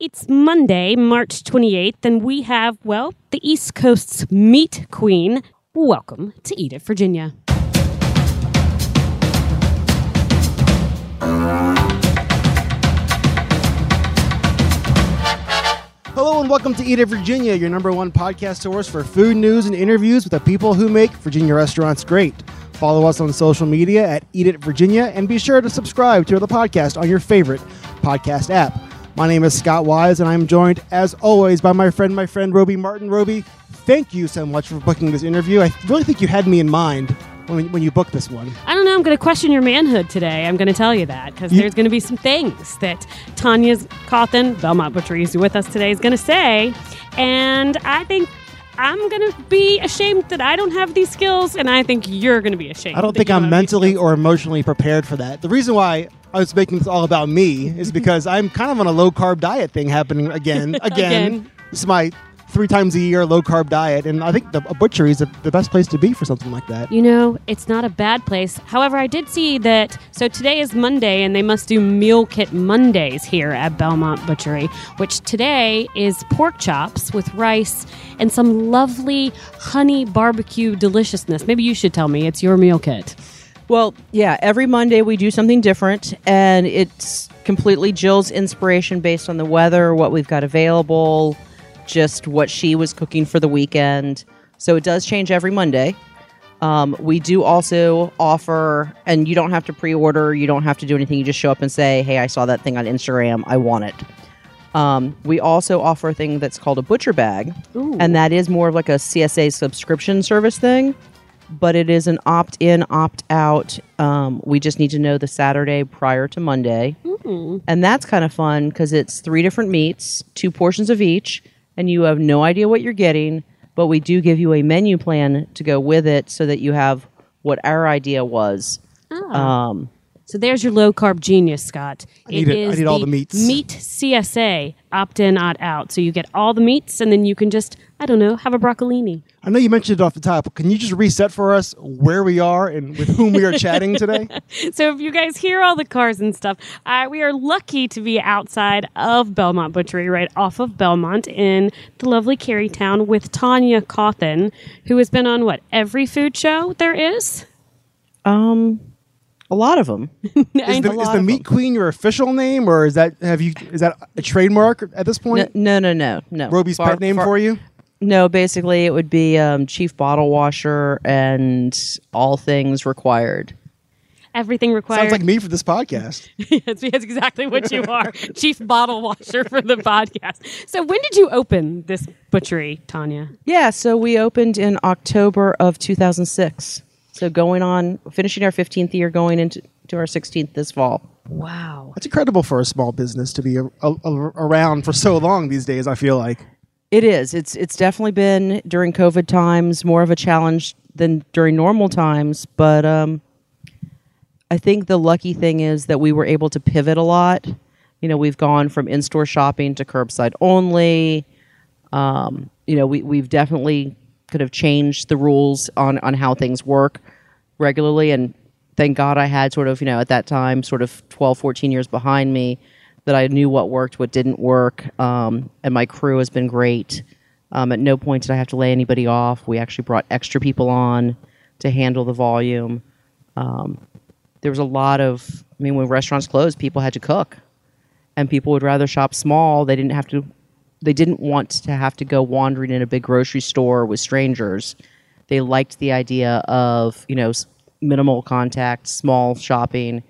It's Monday, March 28th, and we have, well, the East Coast's meat queen. Welcome to Eat It, Virginia. Hello and welcome to Eat It Virginia, your number one podcast source for food news and interviews with the people who make Virginia restaurants great. Follow us on social media at Eat It Virginia and be sure to subscribe to the podcast on your favorite podcast app. My name is Scott Wise, and I'm joined, as always, by my friend, my friend Robey Martin. Robey, thank you so much for booking this interview. I really think you had me in mind when, when you booked this one. I don't know. I'm going to question your manhood today. I'm going to tell you that because there's going to be some things that Tanya Cauthen, Belmont who's with us today, is going to say. And I think I'm going to be ashamed that I don't have these skills. And I think you're going to be ashamed. I don't that think you I'm have these mentally skills. or emotionally prepared for that. The reason why I was making this all about me is because I'm kind of on a low carb diet thing happening again. Again, Again. this is my three times a year low carb diet, and I think the a butchery is the, the best place to be for something like that. You know, it's not a bad place. However, I did see that. So today is Monday, and they must do meal kit Mondays here at Belmont Butchery, which today is pork chops with rice and some lovely honey barbecue deliciousness. Maybe you should tell me it's your meal kit. Well, yeah, every Monday we do something different, and it's completely Jill's inspiration based on the weather, what we've got available, just what she was cooking for the weekend. So it does change every Monday. Um, we do also offer, and you don't have to pre order, you don't have to do anything. You just show up and say, Hey, I saw that thing on Instagram, I want it. Um, we also offer a thing that's called a butcher bag, Ooh. and that is more of like a CSA subscription service thing, but it is an opt in, opt out. Um, we just need to know the Saturday prior to Monday. And that's kind of fun because it's three different meats, two portions of each, and you have no idea what you're getting, but we do give you a menu plan to go with it so that you have what our idea was. Um, So there's your low carb genius, Scott. I need it. I need all the meats. Meat CSA, opt in, opt out. So you get all the meats, and then you can just, I don't know, have a broccolini. I know you mentioned it off the top. but Can you just reset for us where we are and with whom we are chatting today? So if you guys hear all the cars and stuff, uh, we are lucky to be outside of Belmont Butchery, right off of Belmont in the lovely Carytown with Tanya Cauthen, who has been on what every food show there is. um, a lot of them. Is the, is the of meat queen your official name, or is that have you is that a trademark at this point? no, no, no. no. Robey's Far- pet name far- for you? No, basically it would be um, chief bottle washer and all things required. everything required. Sounds like me for this podcast. Yes, that's exactly what you are. Chief bottle washer for the podcast. So when did you open this butchery, Tanya? Yeah, so we opened in October of 2006. So going on, finishing our 15th year, going into to our 16th this fall. Wow. That's incredible for a small business to be a, a- a- around for so long these days. I feel like. It is. It's it's definitely been during COVID times more of a challenge than during normal times, but um, I think the lucky thing is that we were able to pivot a lot. You know, we've gone from in-store shopping to curbside only. Um, you know, we we've definitely could have changed the rules on on how things work regularly and thank God I had sort of, you know, at that time sort of 12, 14 years behind me that I knew what worked, what didn't work. Um, and my crew has been great. Um, at no point did I have to lay anybody off. We actually brought extra people on to handle the volume. Um, there was a lot of, I mean, when restaurants closed, people had to cook, and people would rather shop small. They didn't have to, they didn't want to have to go wandering in a big grocery store with strangers. They liked the idea of, you know, minimal contact, small shopping,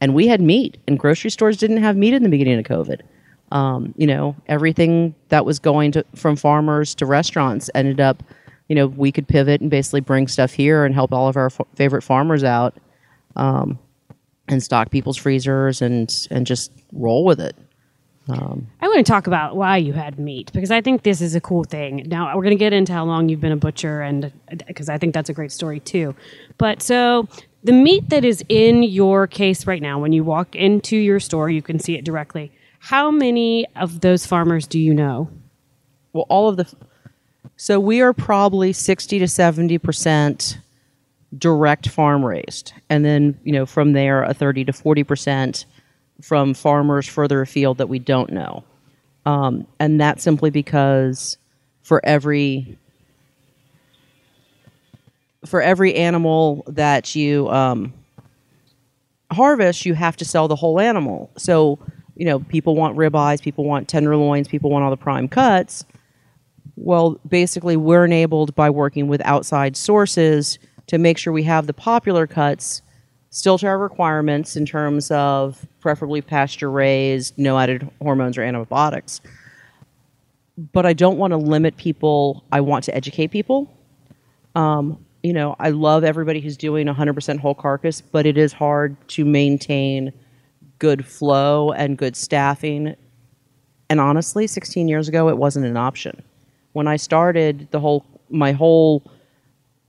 and we had meat, and grocery stores didn't have meat in the beginning of COVID. Um, you know, everything that was going to from farmers to restaurants ended up, you know, we could pivot and basically bring stuff here and help all of our f- favorite farmers out, um, and stock people's freezers and and just roll with it. Um, I want to talk about why you had meat because I think this is a cool thing. Now we're going to get into how long you've been a butcher, and because I think that's a great story too. But so the meat that is in your case right now, when you walk into your store, you can see it directly. How many of those farmers do you know? Well, all of the, so we are probably sixty to seventy percent direct farm raised, and then you know from there a thirty to forty percent from farmers further afield that we don't know. Um, and that's simply because for every for every animal that you um, harvest, you have to sell the whole animal. So, you know, people want ribeyes, people want tenderloins, people want all the prime cuts. Well, basically, we're enabled by working with outside sources to make sure we have the popular cuts still to our requirements in terms of preferably pasture raised, no added hormones or antibiotics. But I don't want to limit people. I want to educate people. Um, you know, I love everybody who's doing 100% whole carcass, but it is hard to maintain good flow and good staffing. And honestly, 16 years ago, it wasn't an option. When I started, the whole my whole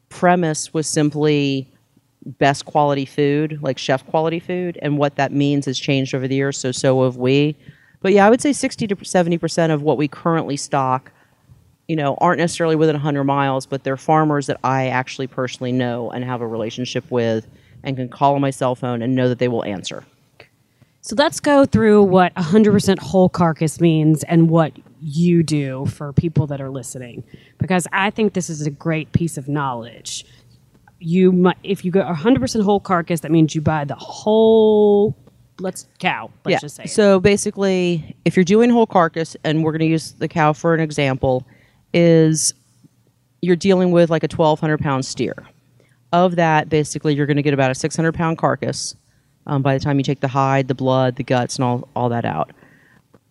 premise was simply best quality food, like chef quality food, and what that means has changed over the years. So so have we. But yeah, I would say 60 to 70 percent of what we currently stock, you know, aren't necessarily within 100 miles, but they're farmers that I actually personally know and have a relationship with, and can call on my cell phone and know that they will answer. So let's go through what 100% whole carcass means and what you do for people that are listening, because I think this is a great piece of knowledge. You, mu- if you go 100% whole carcass, that means you buy the whole, let's cow. Let's just say. it. So basically, if you're doing whole carcass, and we're going to use the cow for an example, is you're dealing with like a 1,200 pound steer. Of that, basically, you're going to get about a 600 pound carcass um, by the time you take the hide, the blood, the guts, and all, all that out.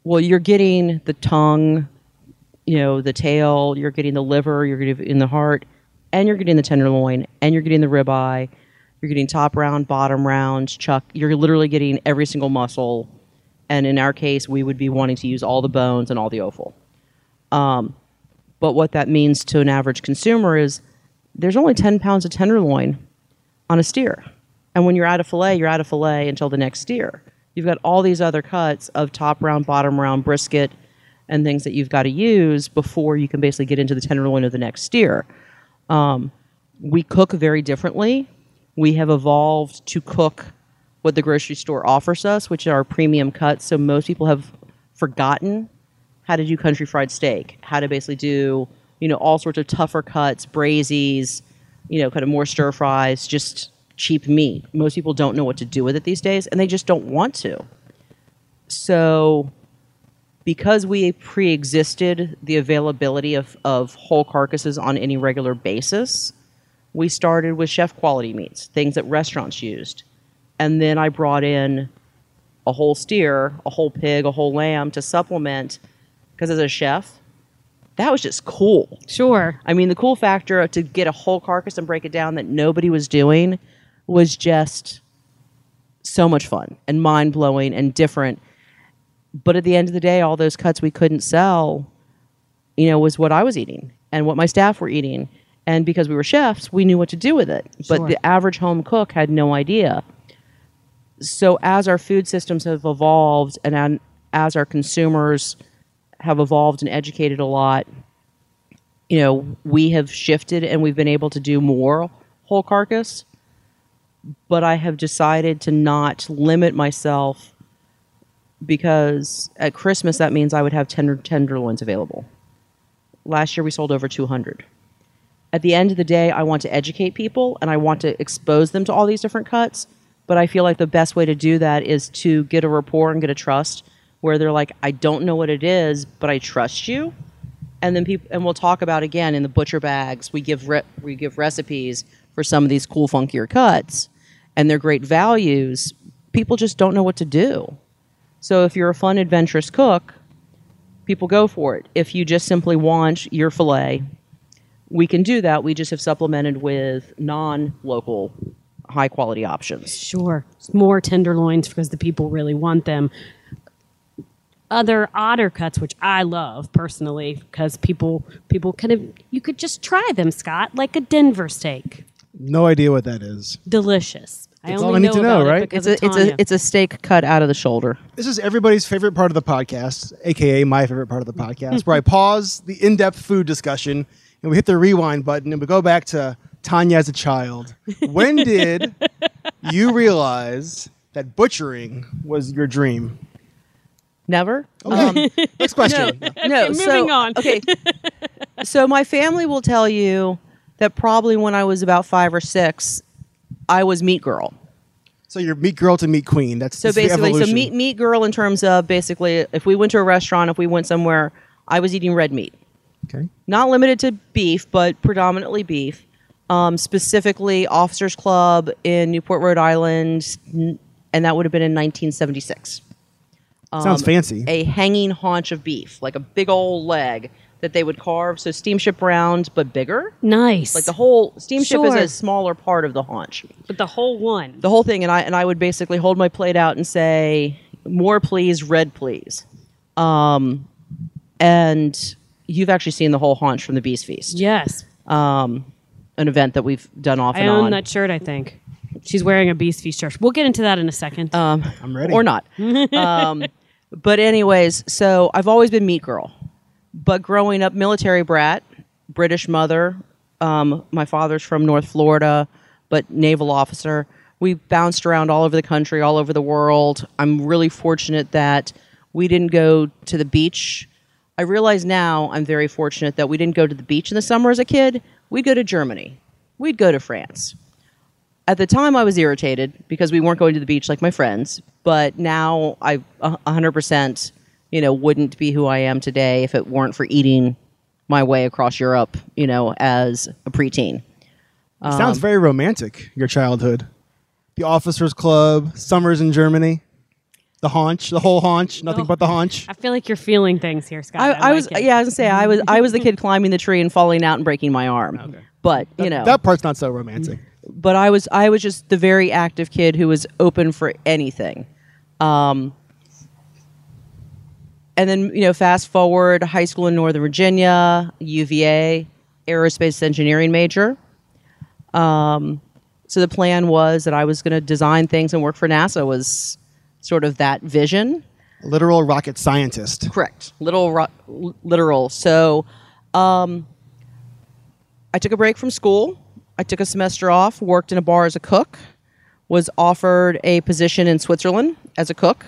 Well, you're getting the tongue, you know, the tail, you're getting the liver, you're getting in the heart, and you're getting the tenderloin, and you're getting the ribeye, you're getting top round, bottom round, chuck. You're literally getting every single muscle. And in our case, we would be wanting to use all the bones and all the offal. Um, but what that means to an average consumer is there's only 10 pounds of tenderloin on a steer. And when you're out of fillet, you're out of fillet until the next steer. You've got all these other cuts of top round, bottom round, brisket, and things that you've got to use before you can basically get into the tenderloin of the next steer. Um, we cook very differently. We have evolved to cook what the grocery store offers us, which are premium cuts. So most people have forgotten how to do country fried steak, how to basically do, you know, all sorts of tougher cuts, braises, you know, kind of more stir fries, just cheap meat. Most people don't know what to do with it these days, and they just don't want to. So, because we pre existed the availability of, of whole carcasses on any regular basis, we started with chef quality meats, things that restaurants used. And then I brought in a whole steer, a whole pig, a whole lamb to supplement because as a chef, that was just cool. sure. I mean, the cool factor to get a whole carcass and break it down that nobody was doing was just so much fun and mind blowing and different. But at the end of the day, all those cuts we couldn't sell, you know, was what I was eating and what my staff were eating. And because we were chefs, we knew what to do with it. Sure. But the average home cook had no idea. So as our food systems have evolved and as our consumers have evolved and educated a lot, you know, we have shifted and we've been able to do more whole carcass. But I have decided to not limit myself because at Christmas that means I would have tender tenderloins available. Last year we sold over 200. At the end of the day, I want to educate people and I want to expose them to all these different cuts. But I feel like the best way to do that is to get a rapport and get a trust where they're like, I don't know what it is, but I trust you. And then people, and we'll talk about again in the butcher bags. We give re- we give recipes for some of these cool, funkier cuts, and they're great values. People just don't know what to do. So if you're a fun, adventurous cook, people go for it. If you just simply want your fillet, we can do that. We just have supplemented with non-local, high-quality options. Sure. It's more tenderloins because the people really want them. Other otter cuts, which I love personally, because people people kind of you could just try them, Scott, like a Denver steak. No idea what that is. Delicious. I That's all I need to know, right? It's a it's a it's a steak cut out of the shoulder. This is everybody's favorite part of the podcast, aka my favorite part of the podcast, where I pause the in depth food discussion and we hit the rewind button and we go back to Tanya as a child. When did you realize that butchering was your dream? Never. Um, okay. Next question. no. moving so, on. Okay. so my family will tell you that probably when I was about five or six, I was meat girl. So you're meat girl to meat queen. That's So basically, so meat meat girl in terms of basically, if we went to a restaurant, if we went somewhere, I was eating red meat. Okay. Not limited to beef, but predominantly beef. Um, specifically, Officers Club in Newport, Rhode Island, and that would have been in 1976. Sounds fancy. A hanging haunch of beef, like a big old leg that they would carve. So steamship round, but bigger. Nice. Like the whole steamship Sure. is a smaller part of the haunch. but the whole one. the whole thing and i and i would basically hold my plate out and say more please red please um and you've actually seen the whole haunch from the beast feast Yes. an event that we've done off I and own on that shirt, I think. She's wearing a Beast Feast shirt. We'll get into that in a second. Um, I'm ready. or not um but anyways so i've always been meat girl but growing up military brat british mother um, my father's from north florida but naval officer. We bounced around all over the country all over the world. I'm really fortunate that we didn't go to the beach. I realize now i'm very fortunate that we didn't go to the beach in the summer as a kid. We'd go to germany. We'd go to france. At the time I was irritated because we weren't going to the beach like my friends, but now I 100% you know wouldn't be who I am today if it weren't for eating my way across Europe, you know, as a preteen. It Um, sounds very romantic. Your childhood, the officers' club, summers in Germany, the haunch, the whole haunch, nothing Oh. but the haunch. I feel like you're feeling things here, Scott. I, I, I was like yeah, I was gonna say I was I was the kid climbing the tree and falling out and breaking my arm. Okay. But you know, that part's not so romantic. but I was I was just the very active kid who was open for anything. Um, and then you know, fast forward, high school in Northern Virginia, UVA, aerospace engineering major. Um, so the plan was that I was going to design things and work for NASA. Was sort of that vision. Literal rocket scientist. Correct. Little ro- literal. So, um, I took a break from school. I took a semester off. Worked in a bar as a cook. Was offered a position in Switzerland as a cook.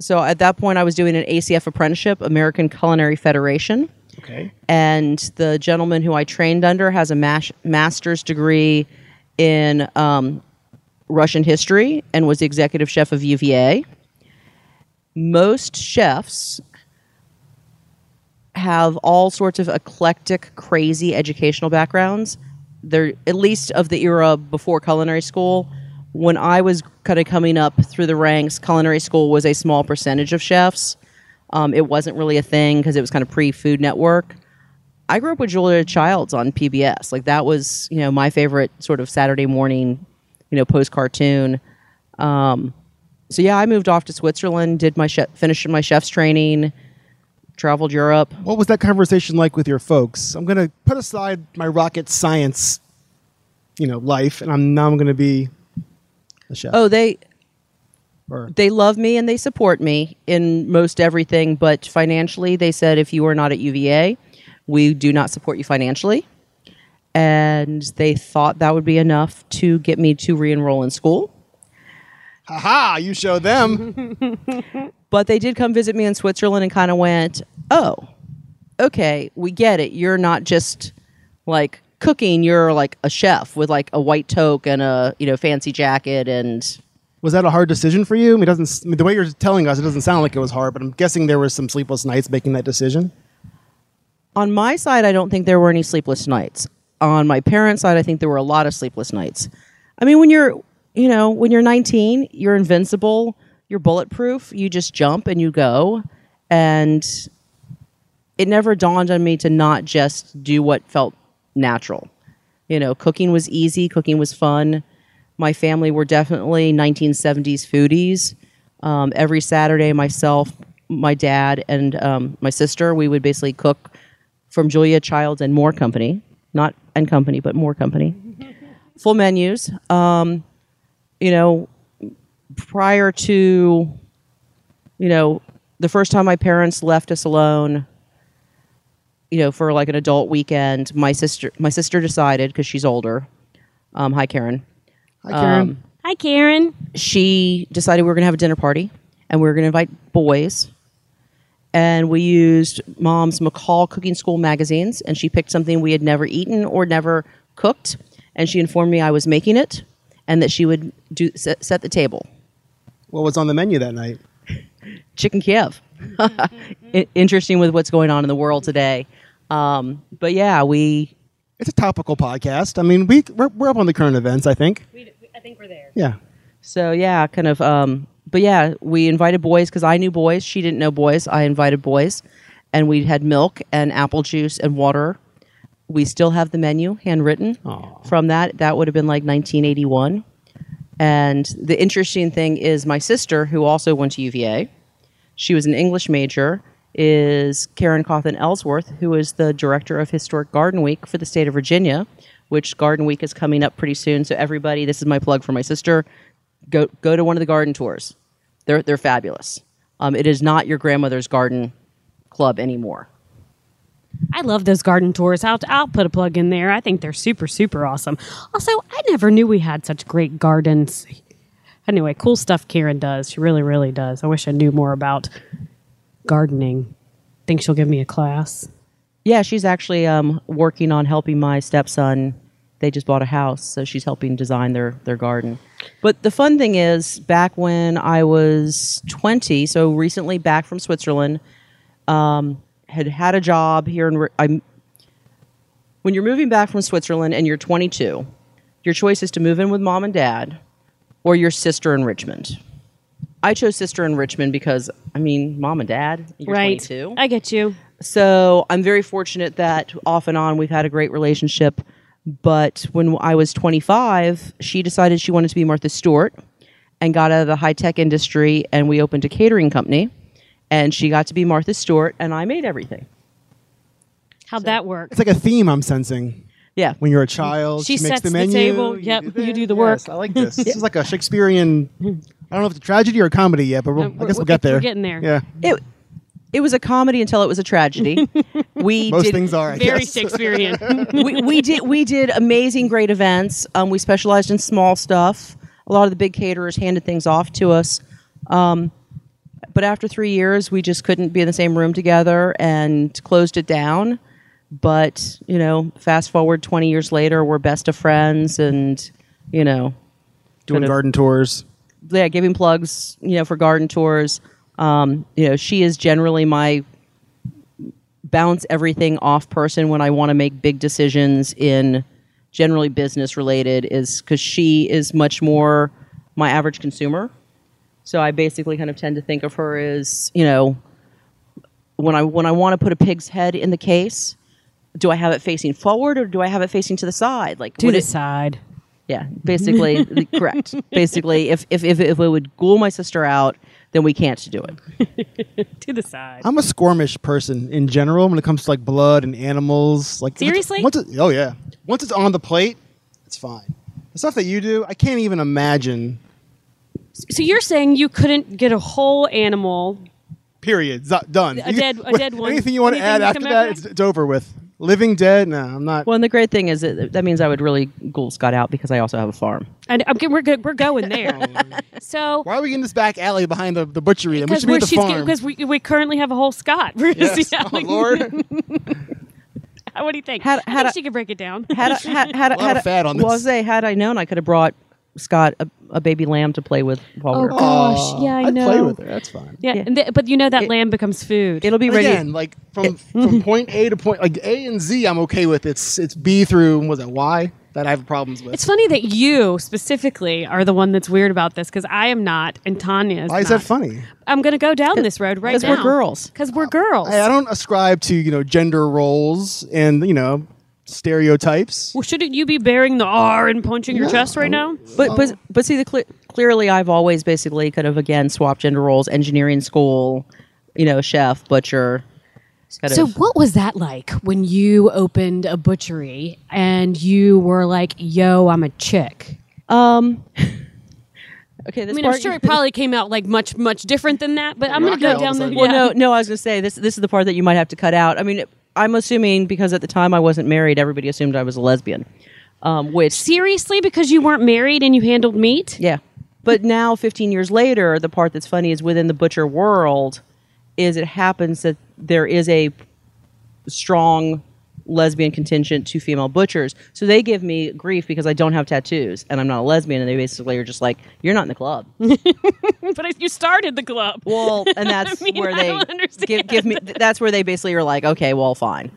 So at that point, I was doing an ACF apprenticeship, American Culinary Federation, Okay. and the gentleman who I trained under has a mas- master's degree in um, Russian history and was the executive chef of UVA. Most chefs have all sorts of eclectic, crazy educational backgrounds. They're at least of the era before culinary school. When I was kind of coming up through the ranks, culinary school was a small percentage of chefs. Um, it wasn't really a thing because it was kind of pre Food Network. I grew up with Julia Childs on PBS. Like that was, you know, my favorite sort of Saturday morning, you know, post cartoon. Um, so yeah, I moved off to Switzerland, did my chef, finished my chef's training, traveled Europe. What was that conversation like with your folks? I'm gonna put aside my rocket science, you know, life, and I'm now I'm gonna be a chef. Oh, they Or- they love me and they support me in most everything, but financially, they said if you are not at UVA, we do not support you financially. And they thought that would be enough to get me to re-enroll in school. haha! You show them. But they did come visit me in Switzerland and kind of went, "Oh, okay, we get it. You're not just like cooking. You're like a chef with like a white toque and a you know fancy jacket and." was that a hard decision for you? I mean, it doesn't. I mean, the way you're telling us, it doesn't sound like it was hard. But I'm guessing there was some sleepless nights making that decision. On my side, I don't think there were any sleepless nights. On my parents' side, I think there were a lot of sleepless nights. I mean, when you're, you know, when you're 19, you're invincible, you're bulletproof, you just jump and you go. And it never dawned on me to not just do what felt natural. You know, cooking was easy, cooking was fun. My family were definitely 1970s foodies. Um, every Saturday, myself, my dad, and um, my sister, we would basically cook from Julia Childs and More Company, not and Company, but More Company. Full menus. Um, you know, prior to, you know, the first time my parents left us alone, you know, for like an adult weekend, my sister, my sister decided because she's older. Um, hi, Karen Hi, Karen. Um, Hi, Karen. she decided we were going to have a dinner party and we were going to invite boys. And we used mom's McCall Cooking School magazines, and she picked something we had never eaten or never cooked, and she informed me I was making it, and that she would do set, set the table. What was on the menu that night? Chicken Kiev. I- Interesting with what's going on in the world today. Um, but yeah, we It's a topical podcast. I mean, we we're, we're up on the current events. I think. We, I think we're there. Yeah. So yeah, kind of. Um, but yeah, we invited boys because I knew boys. She didn't know boys. I invited boys, and we had milk and apple juice and water. We still have the menu handwritten Aw. from that. That would have been like 1981. And the interesting thing is, my sister, who also went to UVA, she was an English major, is Karen Cauthen Ellsworth, who is the director of Historic Garden Week for the state of Virginia, which Garden Week is coming up pretty soon. So everybody, this is my plug for my sister. Go go to one of the garden tours. They're they're fabulous. Um, it is not your grandmother's garden club anymore. I love those garden tours. I'll, I'll put a plug in there. I think they're super, super awesome. Also, I never knew we had such great gardens. Anyway, cool stuff Karen does. She really, really does. I wish I knew more about gardening. Think she'll give me a class. Yeah, she's actually um, working on helping my stepson. They just bought a house, so she's helping design their their garden. But the fun thing is, back when I was twenty, so recently back from Switzerland, um, had had a job here in. I'm. When you're moving back from Switzerland and you're 22, your choice is to move in with mom and dad, or your sister in Richmond. I chose sister in Richmond because I mean, mom and dad. You're right. 22. I get you. So I'm very fortunate that off and on we've had a great relationship. But when I was 25, she decided she wanted to be Martha Stewart and got out of the high tech industry, and we opened a catering company. And she got to be Martha Stewart, and I made everything. How'd that work? It's like a theme I'm sensing. Yeah. When you're a child, She she, makes sets the the menu. table. Yep, you that. do the work. Yes, work. I like this. This is like a Shakespearean. I don't know if it's a tragedy or a comedy yet, but we'll, Uh, I guess we'll get there. we're getting there. Yeah. It, it was a comedy until it was a tragedy. we Most did, things are. I Very guess. Shakespearean. we, we did we did amazing great events um, we specialized in small stuff a lot of the big caterers handed things off to us um, but after three years we just couldn't be in the same room together and closed it down but you know fast forward 20 years later we're best of friends and you know Doing of- garden tours. yeah, giving plugs, you know, for garden tours. Um, you know, she is generally my bounce everything off person when I want to make big decisions in generally business related is because she is much more my average consumer. So I basically kind of tend to think of her as, you know, when I when I want to put a pig's head in the case, do I have it facing forward or do I have it facing to the side? Like to the it- side. yeah, basically, correct. Basically, if, if if if it would ghoul my sister out, then we can't do it. To the side. I'm a squirmish person in general when it comes to like blood and animals. Like Seriously? Once it, oh yeah. Once it's on the plate, it's fine. The stuff that you do, I can't even imagine. So you're saying you couldn't get a whole animal Period. Z- done. A dead- a dead one. Anything you want to add to after come that, it's, it's over with. Living dead? No, I'm not. Well, and the great thing is that that means I would really ghoul Scott out because I also have a farm. And I'm, we're good. We're going there. Oh. so Why are we in this back alley behind the, the butchery? Then we because should be we're at the farm. because we, we currently have a whole Scott. We're yes. see how- oh, Lord. What do you think? Had- I think I- she could break it down. Had I, had, had, A lot had of fat on well, I this. say had I known, I could have brought Scott a, a baby lamb to play with while Oh, we're God. Gosh, yeah, I I'd play with her. That's fine. yeah, Yeah. and th- but you know that It- lamb becomes food. It'll be But ready. again, like from from point A to point like A and Z, I'm okay with. It's it's B through was it Y that I have problems with. It's funny that you specifically are the one that's weird about this because I am not, and Tanya is. Why is not. that funny? I'm going to go down this road right 'Cause now. Because we're girls. Because we're girls. I, I don't ascribe to you know gender roles and you know stereotypes. well, shouldn't you be bearing the R and punching your Yeah. chest right now? But but but see, the cle clearly, I've always basically kind of again swapped gender roles: engineering school, you know, chef, butcher. Kind So, of, what was that like when you opened a butchery and you were like, "Yo, I'm a chick"? um, okay, this I mean, part, I'm sure it probably came out like much, much different than that. But I'm going to go all of a down the. sudden. Well, yeah. no, no. I was going to say this. This is the part that you might have to cut out. I mean, I'm assuming because at the time I wasn't married, everybody assumed I was a lesbian. Um, which, Seriously, because you weren't married and you handled meat? yeah, but now, 15 years later, the part that's funny is within the butcher world, is it happens that there is a strong lesbian contingent to female butchers. So they give me grief because I don't have tattoos and I'm not a lesbian, and they basically are just like, "You're not in the club." but you started the club. Well, and that's I mean, where they give, give me. That's where they basically are like, okay, well, fine.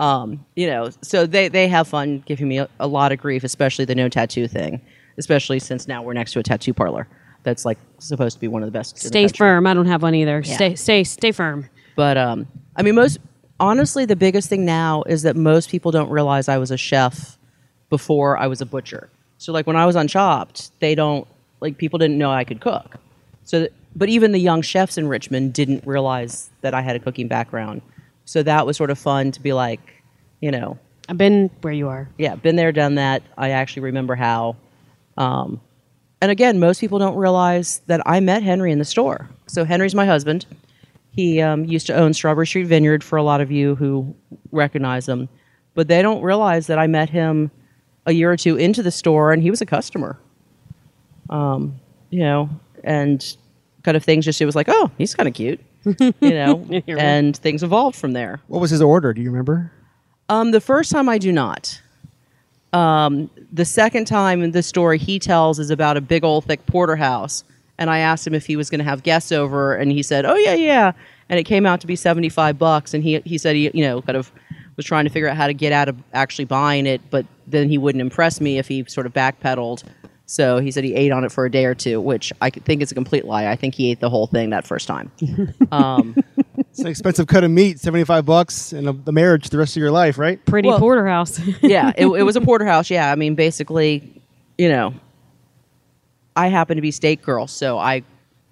Um, you know, so they they have fun giving me a, a lot of grief, especially the no tattoo thing, especially since now we're next to a tattoo parlor that's like supposed to be one of the best. in the Stay firm. I don't have one either. Stay, stay, stay firm. But um, I mean, most honestly, the biggest thing now is that most people don't realize I was a chef before I was a butcher. So like when I was on Chopped, they don't like people didn't know I could cook. So, th- but even the young chefs in Richmond didn't realize that I had a cooking background. So that was sort of fun to be like, you know, I've been where you are. yeah, been there, done that. I actually remember how. Um, and again, most people don't realize that I met Henry in the store. So Henry's my husband. He um, used to own Strawberry Street Vineyard for a lot of you who recognize him, but they don't realize that I met him a year or two into the store, and he was a customer. Um, you know, and kind of things. Just it was like, oh, he's kind of cute, you know, and things evolved from there. What was his order? Do you remember? Um, the first time I do not. Um, the second time in the story he tells is about a big old thick porterhouse, and I asked him if he was going to have guests over, and he said, "Oh yeah, yeah," and it came out to be seventy five bucks, and he he said he you know kind of was trying to figure out how to get out of actually buying it, but then he wouldn't impress me if he sort of backpedaled. So he said he ate on it for a day or two, which I think is a complete lie. I think he ate the whole thing that first time. Um, It's an expensive cut of meat, seventy five bucks, and a, the marriage the rest of your life, right? Pretty Well- porterhouse. yeah, it, it was a porterhouse. Yeah, I mean, basically, you know, I happen to be steak girl, so I,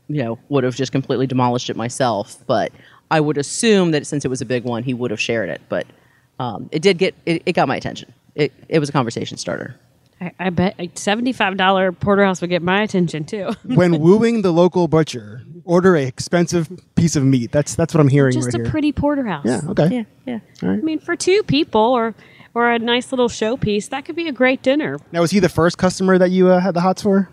you know, would have just completely demolished it myself. But I would assume that since it was a big one, he would have shared it. But um, it did get it, it got my attention. It it was a conversation starter. I, I bet a seventy-five dollar porterhouse would get my attention too. when wooing the local butcher, order a expensive piece of meat. That's that's what I'm hearing Just right a here. pretty porterhouse. yeah. Okay. Yeah, yeah. I mean, for two people or or a nice little showpiece, that could be a great dinner. Now, was he the first customer that you uh, had the hots for?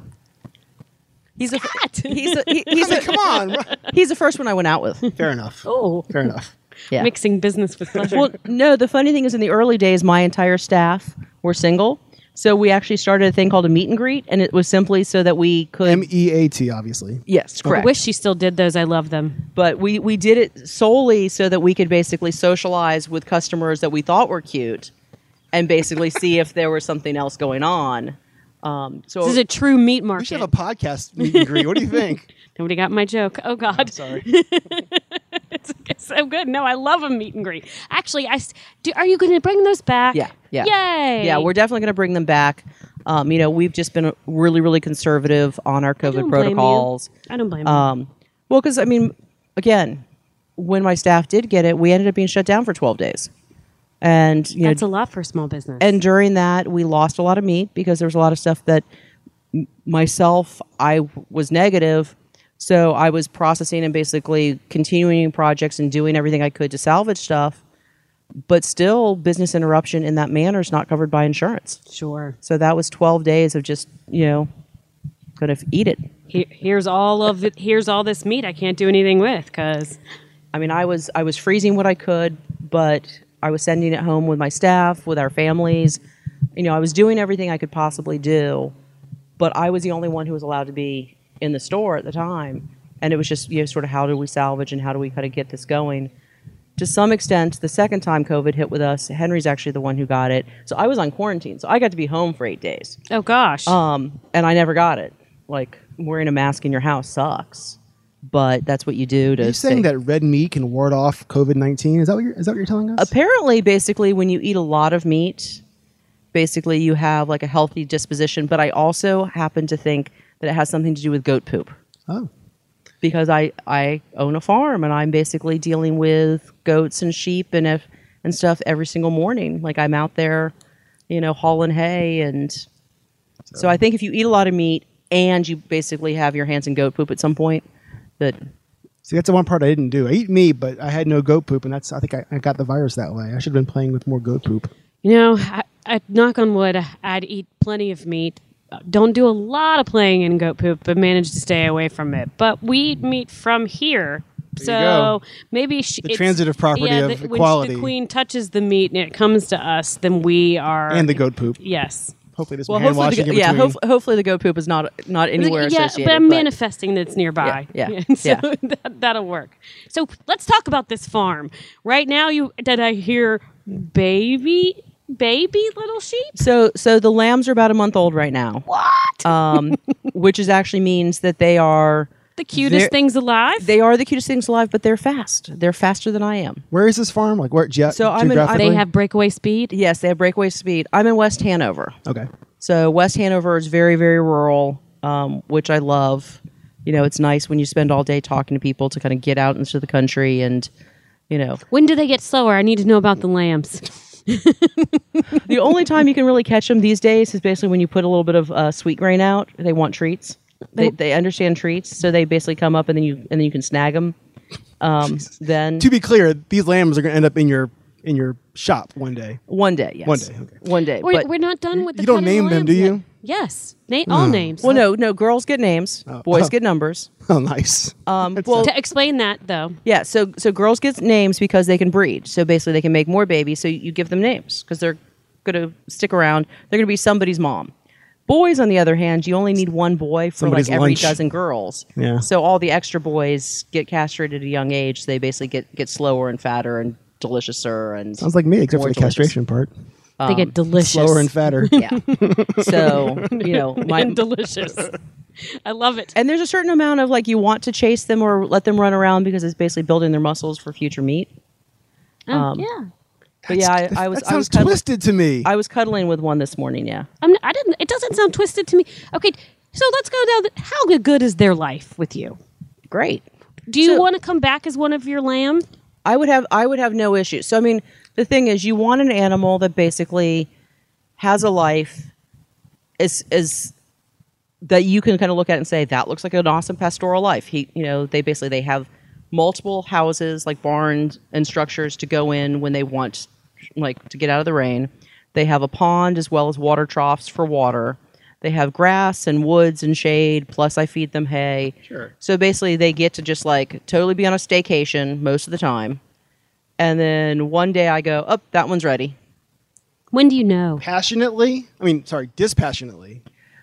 He's a Cat. he's a, he, he's I mean, a, come on. he's the first one I went out with. Fair enough. Oh, Fair enough. Yeah. mixing business with pleasure. Well, no, the funny thing is, in the early days, my entire staff were single. So we actually started a thing called a meet and greet, and it was simply so that we could. M E A T, obviously. yes, correct. I wish she still did those. I love them. but we we did it solely so that we could basically socialize with customers that we thought were cute, and basically see if there was something else going on. Um, so This is a true meat market. We market. should have a podcast meet and greet. What do you think? Nobody got my joke. Oh God, Sorry. it's, it's so good. No, I love a meet and greet. Actually, I s- do. Are you going to bring those back? Yeah, yeah, Yay! yeah. We're definitely going to bring them back. Um, you know, we've just been really, really conservative on our COVID blame you. protocols. I don't blame you. Um, well, because I mean, again, when my staff did get it, we ended up being shut down for twelve days, and you know, That's a lot for a small business. and during that we lost a lot of meat because there was a lot of stuff that myself i was negative so i was processing and basically continuing projects and doing everything i could to salvage stuff but still business interruption in that manner is not covered by insurance sure. so that was 12 days of just you know kind of eat it Here, here's all of it. Here's all this meat I can't do anything with because I mean, I was I was freezing what I could, but I was sending it home with my staff, with our families. You know, I was doing everything I could possibly do, but I was the only one who was allowed to be in the store at the time. And it was just, you know, sort of how do we salvage and how do we kind of get this going? To some extent, the second time COVID hit with us, Henry's actually the one who got it. So I was on quarantine, so I got to be home for eight days, oh gosh, um, and I never got it. Like wearing a mask in your house sucks, but that's what you do to. Are you saying stay- that red meat can ward off COVID nineteen? Is that what you're, is that what you're telling us? apparently basically when you eat a lot of meat basically you have like a healthy disposition but i also happen to think that it has something to do with goat poop oh, because i i own a farm and i'm basically dealing with goats and sheep and if, and stuff every single morning like i'm out there you know hauling hay and so i think if you eat a lot of meat and you basically have your hands in goat poop at some point see, that's the one part I didn't do. I eat meat, but I had no goat poop, and that's I think I, I got the virus that way. I should have been playing with more goat poop. you know, I, I knock on wood. I'd eat plenty of meat don't do a lot of playing in goat poop, but manage to stay away from it. But we eat meat from here. So maybe she, The transitive property yeah, of equality. When the queen touches the meat and it comes to us, then we are and the goat poop. Yes. Hopefully, there's Well, some hand hopefully, washing the, in yeah, between. hopefully the goat poop is not not anywhere yeah, associated. but I'm manifesting that it's nearby. Yeah, yeah, And so yeah. That, that'll work. So let's talk about this farm. Right now, you did I hear baby, baby little sheep? So so the lambs are about a month old right now. What? Um, which is actually means that they are the cutest they're- things alive. they are the cutest things alive, but they're fast. They're faster than I am. Where is this farm? Like where? Ge- So I'm in- geographically? they have breakaway speed. Yes, they have breakaway speed. I'm in West Hanover. Okay. So West Hanover is very, very rural, um, which I love. You know, it's nice when you spend all day talking to people to kind of get out into the country and, you know, When do they get slower? I need to know about the lambs. the only time you can really catch them these days is basically when you put a little bit of uh, sweet grain out. They want treats. They, they understand treats, so they basically come up and then you and then you can snag them. Um, then To be clear, these lambs are going to end up in your in your shop one day. one day, yes, One day, okay. one day. We're, but we're not done with the you don't cutting name them, lambs do yet. you? Yes, name all names. well, no, no. Girls get names, boys oh. get numbers. Oh, nice. Um, well, to explain that though, Yeah, so so girls get names because they can breed. So basically, they can make more babies. So you give them names because they're going to stick around. They're going to be somebody's mom. Boys, on the other hand, you only need one boy for Somebody's like every lunch. dozen girls. Yeah. So all the extra boys get castrated at a young age. So they basically get get slower and fatter and deliciouser and Sounds like me, except for more the castration part. they get delicious. Slower and fatter. yeah. so you know my and delicious. I love it. and there's a certain amount of like you want to chase them or let them run around because it's basically building their muscles for future meat. Oh, um, yeah. But yeah, I, I was that I was sounds cuddling, twisted to me. I was cuddling with one this morning. Yeah. I'm, I didn't. It doesn't sound twisted to me. Okay, so let's go down. The, how good is their life with you? Great. Do you So- want to come back as one of your lamb? I would have I would have no issues. So I mean, the thing is, you want an animal that basically has a life, is is that you can kind of look at and say that looks like an awesome pastoral life. He, you know, they basically they have multiple houses like barns and structures to go in when they want, like to get out of the rain. They have a pond as well as water troughs for water. They have grass and woods and shade. Plus, I feed them hay. Sure. So basically, they get to just like totally be on a staycation most of the time. And then one day I go, oh, that one's ready. When do you know? Passionately, I mean, sorry, dispassionately.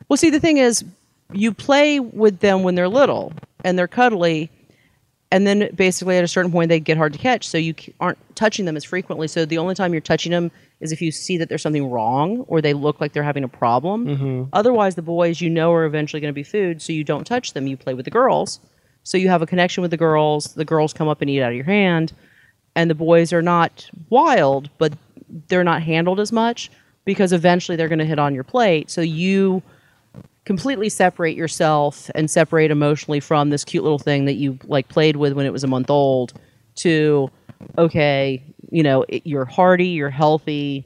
Well, see, the thing is, you play with them when they're little and they're cuddly, and then basically at a certain point they get hard to catch, so you aren't touching them as frequently. So the only time you're touching them is if you see that there's something wrong or they look like they're having a problem. Mm-hmm. Otherwise, the boys you know are eventually going to be food, so you don't touch them. You play with the girls, so you have a connection with the girls. The girls come up and eat out of your hand, and the boys are not wild, but they're not handled as much because eventually they're going to hit on your plate. So you completely separate yourself and separate emotionally from this cute little thing that you like played with when it was a month old to okay you know it, you're hardy you're healthy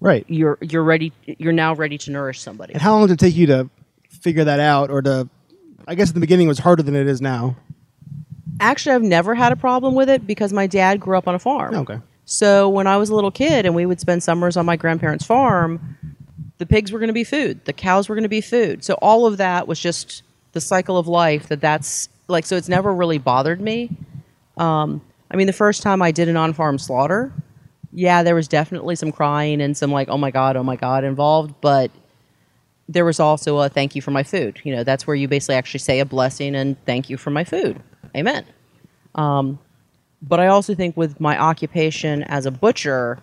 Right. you're you're ready you're now ready to nourish somebody And how long did it take you to figure that out, or to? I guess at the beginning it was harder than it is now. actually i've never had a problem with it because my dad grew up on a farm Okay. so when i was a little kid and we would spend summers on my grandparents farm the pigs were going to be food the cows were going to be food. So all of that was just the cycle of life that that's like so it's never really bothered me. Um, i mean the first time i did an on-farm slaughter yeah there was definitely some crying and some like oh my god oh my god involved but there was also a thank you for my food. You know that's where you basically actually say a blessing and thank you for my food. Amen. Um, but i also think with my occupation as a butcher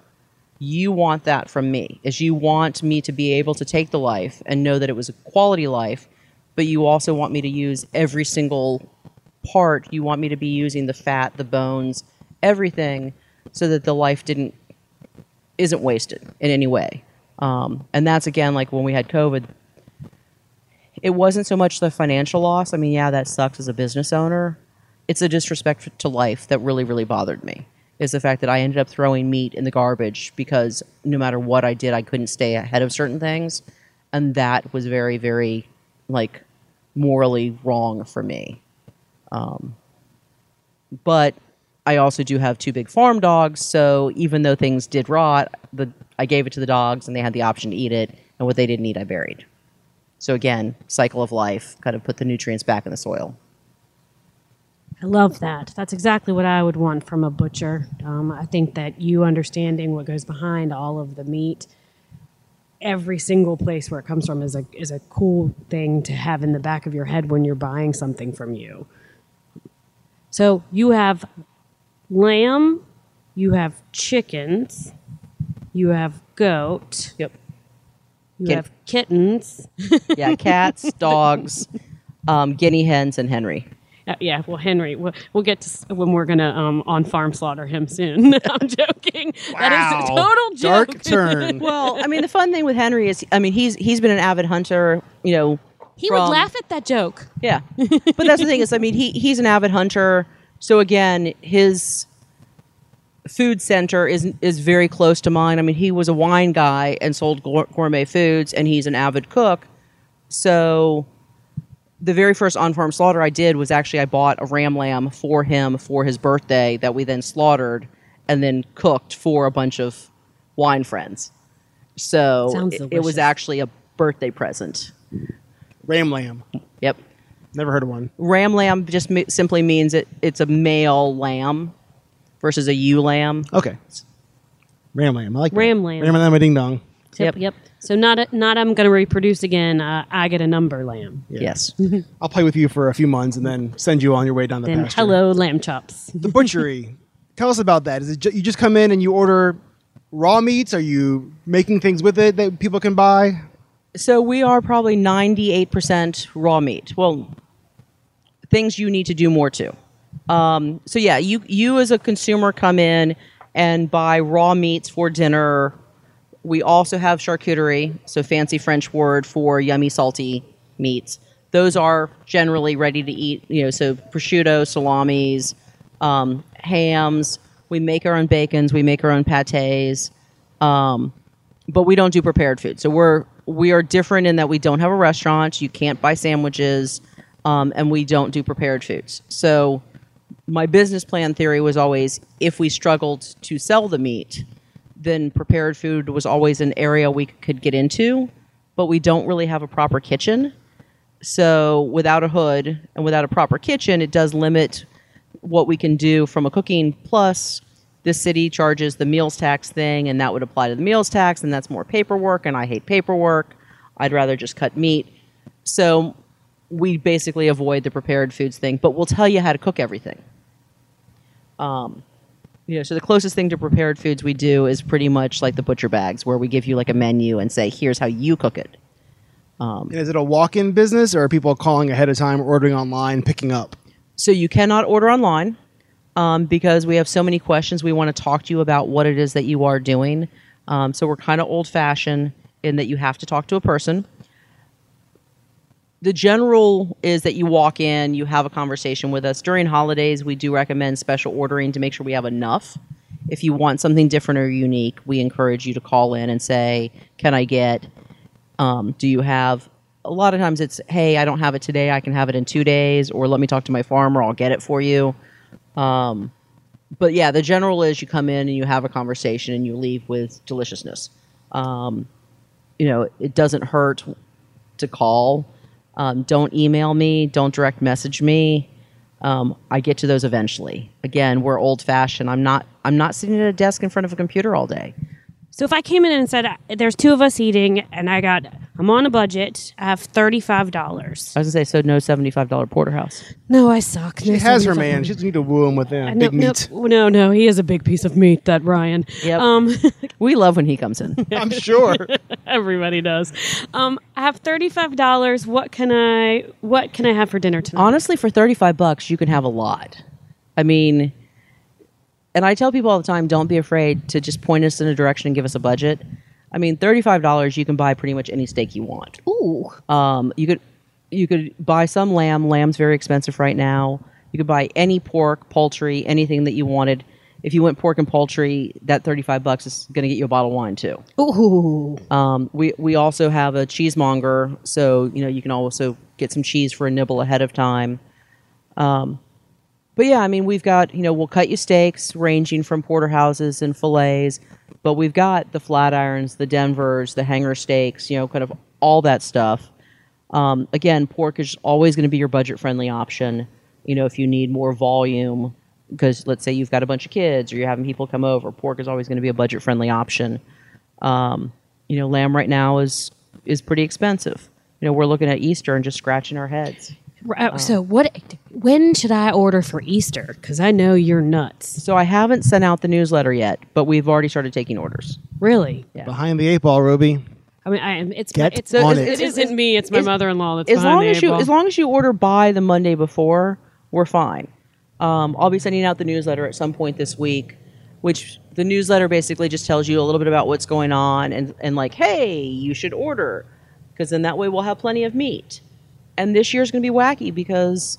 you want that from me is you want me to be able to take the life and know that it was a quality life but you also want me to use every single part. You want me to be using the fat the bones everything so that the life didn't isn't wasted in any way. Um, and that's again like when we had covid it wasn't so much the financial loss. I mean yeah that sucks as a business owner. It's a disrespect to life that really really bothered me is the fact that i ended up throwing meat in the garbage because no matter what i did i couldn't stay ahead of certain things and that was very very like morally wrong for me um, but I also do have two big farm dogs, so even though things did rot, the I gave it to the dogs and they had the option to eat it, and what they didn't eat, I buried. So again, cycle of life, kind of put the nutrients back in the soil. I love that. That's exactly what I would want from a butcher. Um, I think that you understanding what goes behind all of the meat, every single place where it comes from, is a is a cool thing to have in the back of your head when you're buying something from you. So you have lamb, you have chickens, you have goat, Yep. you have kittens. Yeah, cats, dogs, um, guinea hens, and Henry. Uh, yeah, well, Henry, we'll, we'll get to s- when we're gonna um, on farm slaughter him soon. I'm joking. That is a Wow. total joke. Dark turn. Well, I mean, the fun thing with Henry is, I mean, he's he's been an avid hunter. You know, He would laugh at that joke. Yeah, but that's the thing is, I mean, he he's an avid hunter. So again, his food center is is very close to mine. I mean, he was a wine guy and sold gour- gourmet foods, and he's an avid cook. So the very first on farm slaughter I did was actually I bought a ram lamb for him for his birthday that we then slaughtered and then cooked for a bunch of wine friends. So it, it was actually a birthday present. Ram lamb. Yep. Never heard of one. Ram lamb just mi- simply means it, it's a male lamb versus a ewe lamb. Okay. Ram lamb. I like that. Ram lamb. Ram lamb a ding dong. Yep, Yep. yep. So not a, not I'm gonna reproduce again. Uh, I get a number lamb. Yes. I'll play with you for a few months and then send you on your way down the Then pasture. hello lamb chops. The butchery. Tell us about that. Is it ju- you just come in and you order raw meats? Are you making things with it that people can buy? so we are probably 98% raw meat. Well, things you need to do more to. Um, so yeah, you you as a consumer come in and buy raw meats for dinner. We also have charcuterie, so fancy French word for yummy salty meats. Those are generally ready to eat. You know, so prosciutto, salamis, um, hams. We make our own bacons. We make our own pates. Um, but we don't do prepared food. So we're we are different in that we don't have a restaurant. You can't buy sandwiches, um, and we don't do prepared foods. So my business plan theory was always if we struggled to sell the meat, then prepared food was always an area we could get into. But we don't really have a proper kitchen. So without a hood and without a proper kitchen, it does limit what we can do from a cooking. Plus, this city charges the meals tax thing, and that would apply to the meals tax, and that's more paperwork, and I hate paperwork. I'd rather just cut meat. So we basically avoid the prepared foods thing, but we'll tell you how to cook everything. Um, know, so the closest thing to prepared foods we do is pretty much like the butcher bags, where we give you like a menu and say, "Here's how you cook it." And is it a walk-in business or are people calling ahead of time, ordering online, picking up? So you cannot order online um, because we have so many questions. We want to talk to you about what it is that you are doing. Um, so we're kind of old fashioned in that you have to talk to a person. The general is that you walk in, you have a conversation with us. During holidays, we do recommend special ordering to make sure we have enough. If you want something different or unique, we encourage you to call in and say, Can I get um, do you have a lot of times it's hey i don't have it today. I can have it in two days or let me talk to my farmer. I'll get it for you. Um, but yeah the general is you come in and you have a conversation and you leave with deliciousness. Um, you know it doesn't hurt to call um, don't email me don't direct message me. Um, i get to those eventually. Again we're old fashioned i'm not i'm not sitting at a desk in front of a computer all day So if I came in and said there's two of us eating and I got I'm on a budget, I have thirty five dollars. i was gonna say so no $75 porterhouse No, I suck. She has her man. She doesn't need to woo him with uh, no, big no, meat. no, no, he is a big piece of meat. That Ryan. Yep. Um, we love when he comes in I'm sure. everybody does. Um, I have thirty five dollars. What can I? What can I have for dinner tonight? honestly for 35 bucks you can have a lot i mean and i tell people all the time don't be afraid to just point us in a direction and give us a budget i mean $35 you can buy pretty much any steak you want Ooh. um, you could you could buy some lamb lamb's very expensive right now you could buy any pork poultry anything that you wanted if you went pork and poultry that 35 bucks is going to get you a bottle of wine too Ooh. um, we we also have a cheesemonger, so you know you can also get some cheese for a nibble ahead of time. Um, but yeah, I mean we've got you know we'll cut you steaks ranging from porterhouses and fillets, but we've got the flat irons, the Denvers, the hanger steaks, you know, kind of all that stuff. Um, again, pork is always going to be your budget friendly option. You know, if you need more volume, because let's say you've got a bunch of kids or you're having people come over, pork is always going to be a budget friendly option. Um, you know, lamb right now is is pretty expensive. You know, we're looking at Easter and just scratching our heads. Right, So what? When should I order for Easter? Because I know you're nuts. So I haven't sent out the newsletter yet, but we've already started taking orders. Really? Yeah. Behind the eight ball, Robey. I mean, I, am. it's Get it's on it it. isn't me. It's my As- mother-in-law. That's as behind long the as eight you ball. as long as you order by the Monday before, we're fine. Um, I'll be sending out the newsletter at some point this week, which the newsletter basically just tells you a little bit about what's going on and and like, hey, you should order, because then that way we'll have plenty of meat. And this year's going to be wacky because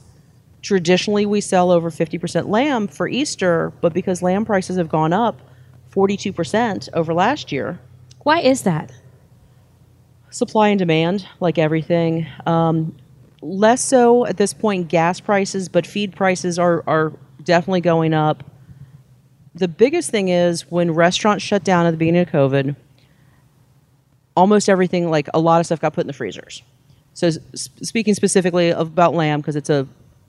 traditionally we sell over 50% lamb for Easter, but because lamb prices have gone up 42% over last year, Why is that? supply and demand, like everything. Um, less so at this point gas prices, but feed prices are, are definitely going up. The biggest thing is when restaurants shut down at the beginning of COVID, almost everything, like a lot of stuff got put in the freezers. So, speaking specifically about lamb, because it's a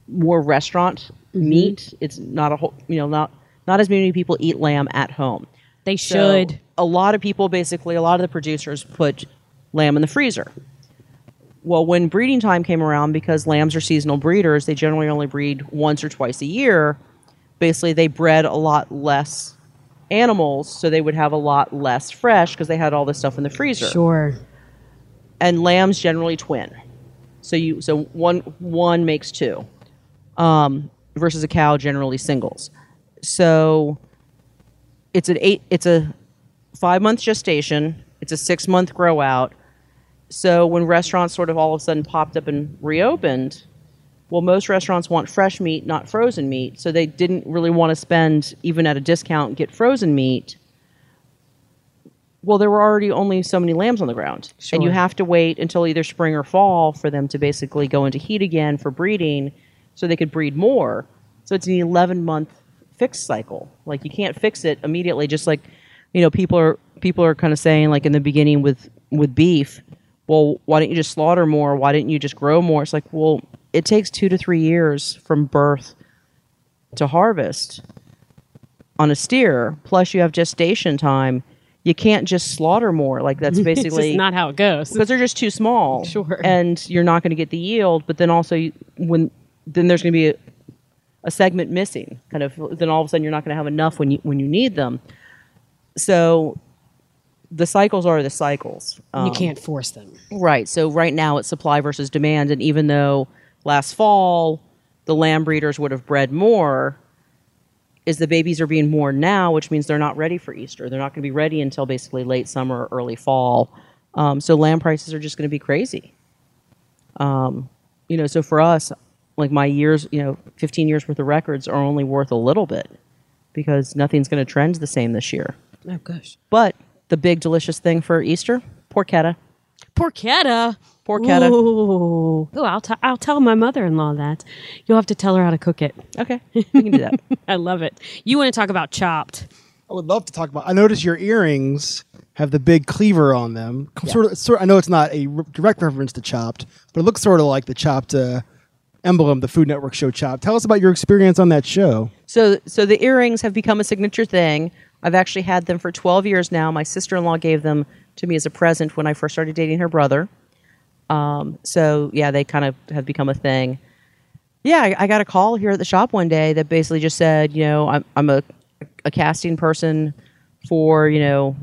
more restaurant mm-hmm. meat, it's not a whole, you know, not not as many people eat lamb at home. They So, should. a lot of people, basically, a lot of the producers put lamb in the freezer. Well, when breeding time came around, because lambs are seasonal breeders, they generally only breed once or twice a year. Basically, they bred a lot less animals, so they would have a lot less fresh because they had all this stuff in the freezer. Sure. And lambs generally twin, so you so one one makes two, um, versus a cow generally singles. So it's an eight it's a five month gestation. It's a six month grow out. So when restaurants sort of all of a sudden popped up and reopened well most restaurants want fresh meat not frozen meat. So they didn't really want to spend even at a discount get frozen meat well there were already only so many lambs on the ground. And you have to wait until either spring or fall for them to basically go into heat again for breeding so they could breed more. So it's an 11 month fix cycle. Like you can't fix it immediately just like you know people are people are kind of saying like in the beginning with with beef well why didn't you just slaughter more? Why didn't you just grow more? It's like well it takes two to three years from birth to harvest on a steer. Plus you have gestation time you can't just slaughter more like that's basically not how it goes. because they're just too small. Sure. And you're not going to get the yield. But then also, you- when then there's going to be a, a segment missing. Kind of. Then all of a sudden, you're not going to have enough when you when you need them. So the cycles are the cycles. you Um, can't force them. Right. So right now it's supply versus demand, and even though last fall the lamb breeders would have bred more, is the babies are being born now, which means they're not ready for Easter. They're not going to be ready until basically late summer or early fall. Um, so lamb prices are just going to be crazy. Um, you know, so for us, like my years, you know, 15 years worth of records are only worth a little bit because nothing's going to trend the same this year. Oh gosh. But the big delicious thing for Easter, porchetta. Porchetta. Porchetta. Ooh. Ooh, I'll, t- I'll tell my mother-in-law that. You'll have to tell her how to cook it. Okay, we can do that. I love it. You want to talk about chopped? I would love to talk about. I notice your earrings have the big cleaver on them. Sort of, sort. I know it's not a r- direct reference to Chopped, but it looks sort of like the Chopped uh, emblem, the Food Network show Chopped. Tell us about your experience on that show. So, so the earrings have become a signature thing. I've actually had them for 12 years now. My sister-in-law gave them to me as a present when I first started dating her brother. Um, so yeah, they kind of have become a thing. Yeah, I, I got a call here at the shop one day that basically just said, you know, I'm, I'm a, a casting person for, you know,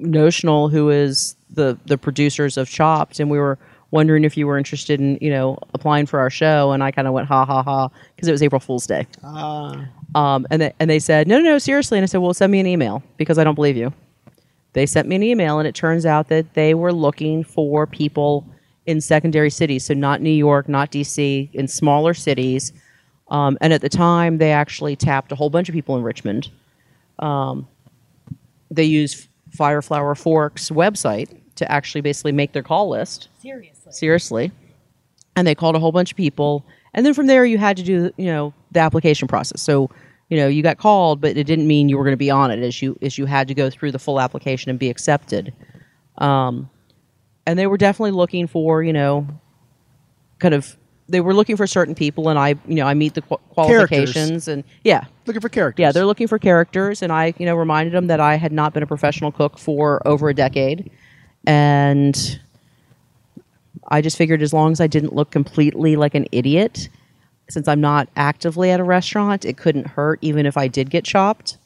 Notional, who is the the producers of Chopped, and we were wondering if you were interested in, you know, applying for our show. And I kind of went ha ha ha because it was April Fool's Day. Um, and, they, and they said, no, no, no, seriously. And I said, well, send me an email because I don't believe you. They sent me an email, and it turns out that they were looking for people in secondary cities. So, not New York, not DC, in smaller cities. Um, and at the time, they actually tapped a whole bunch of people in Richmond. Um, they used Fireflower Forks website to actually basically make their call list Seriously. seriously and they called a whole bunch of people and then from there you had to do you know the application process so you know you got called but it didn't mean you were going to be on it as you as you had to go through the full application and be accepted um, and they were definitely looking for you know kind of they were looking for certain people, and I you know I meet the qu- qualifications, and yeah, Looking for characters. yeah, they're looking for characters, and I, you know, reminded them that I had not been a professional cook for over a decade, and I just figured as long as I didn't look completely like an idiot, since I'm not actively at a restaurant, it couldn't hurt even if I did get chopped.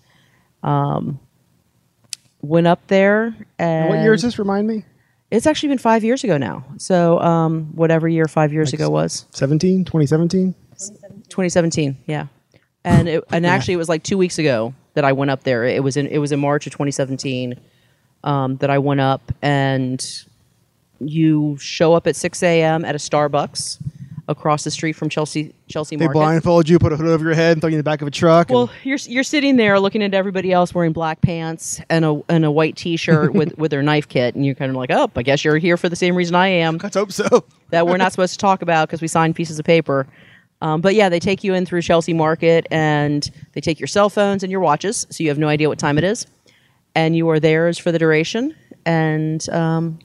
Um, went up there, and What year is this? Remind me. It's actually been five years ago now. So, um, whatever year five years ago was. 17, 2017? 2017 yeah and it, and actually it was like two weeks ago that i went up there it was in it was in march of 2017 um, that i went up and you show up at 6 a.m at a starbucks across the street from chelsea chelsea They market blindfold you, put a hood over your head, and throw you in the back of a truck. well, you're you're sitting there looking at everybody else wearing black pants and a and a white T-shirt with with their knife kit, and you're kind of like, oh, I guess you're here for the same reason I am let's hope so. that we're not supposed to talk about because we signed pieces of paper. Um, but yeah, they take you in through Chelsea Market and they take your cell phones and your watches, so you have no idea what time it is, and you are theirs for the duration. And um,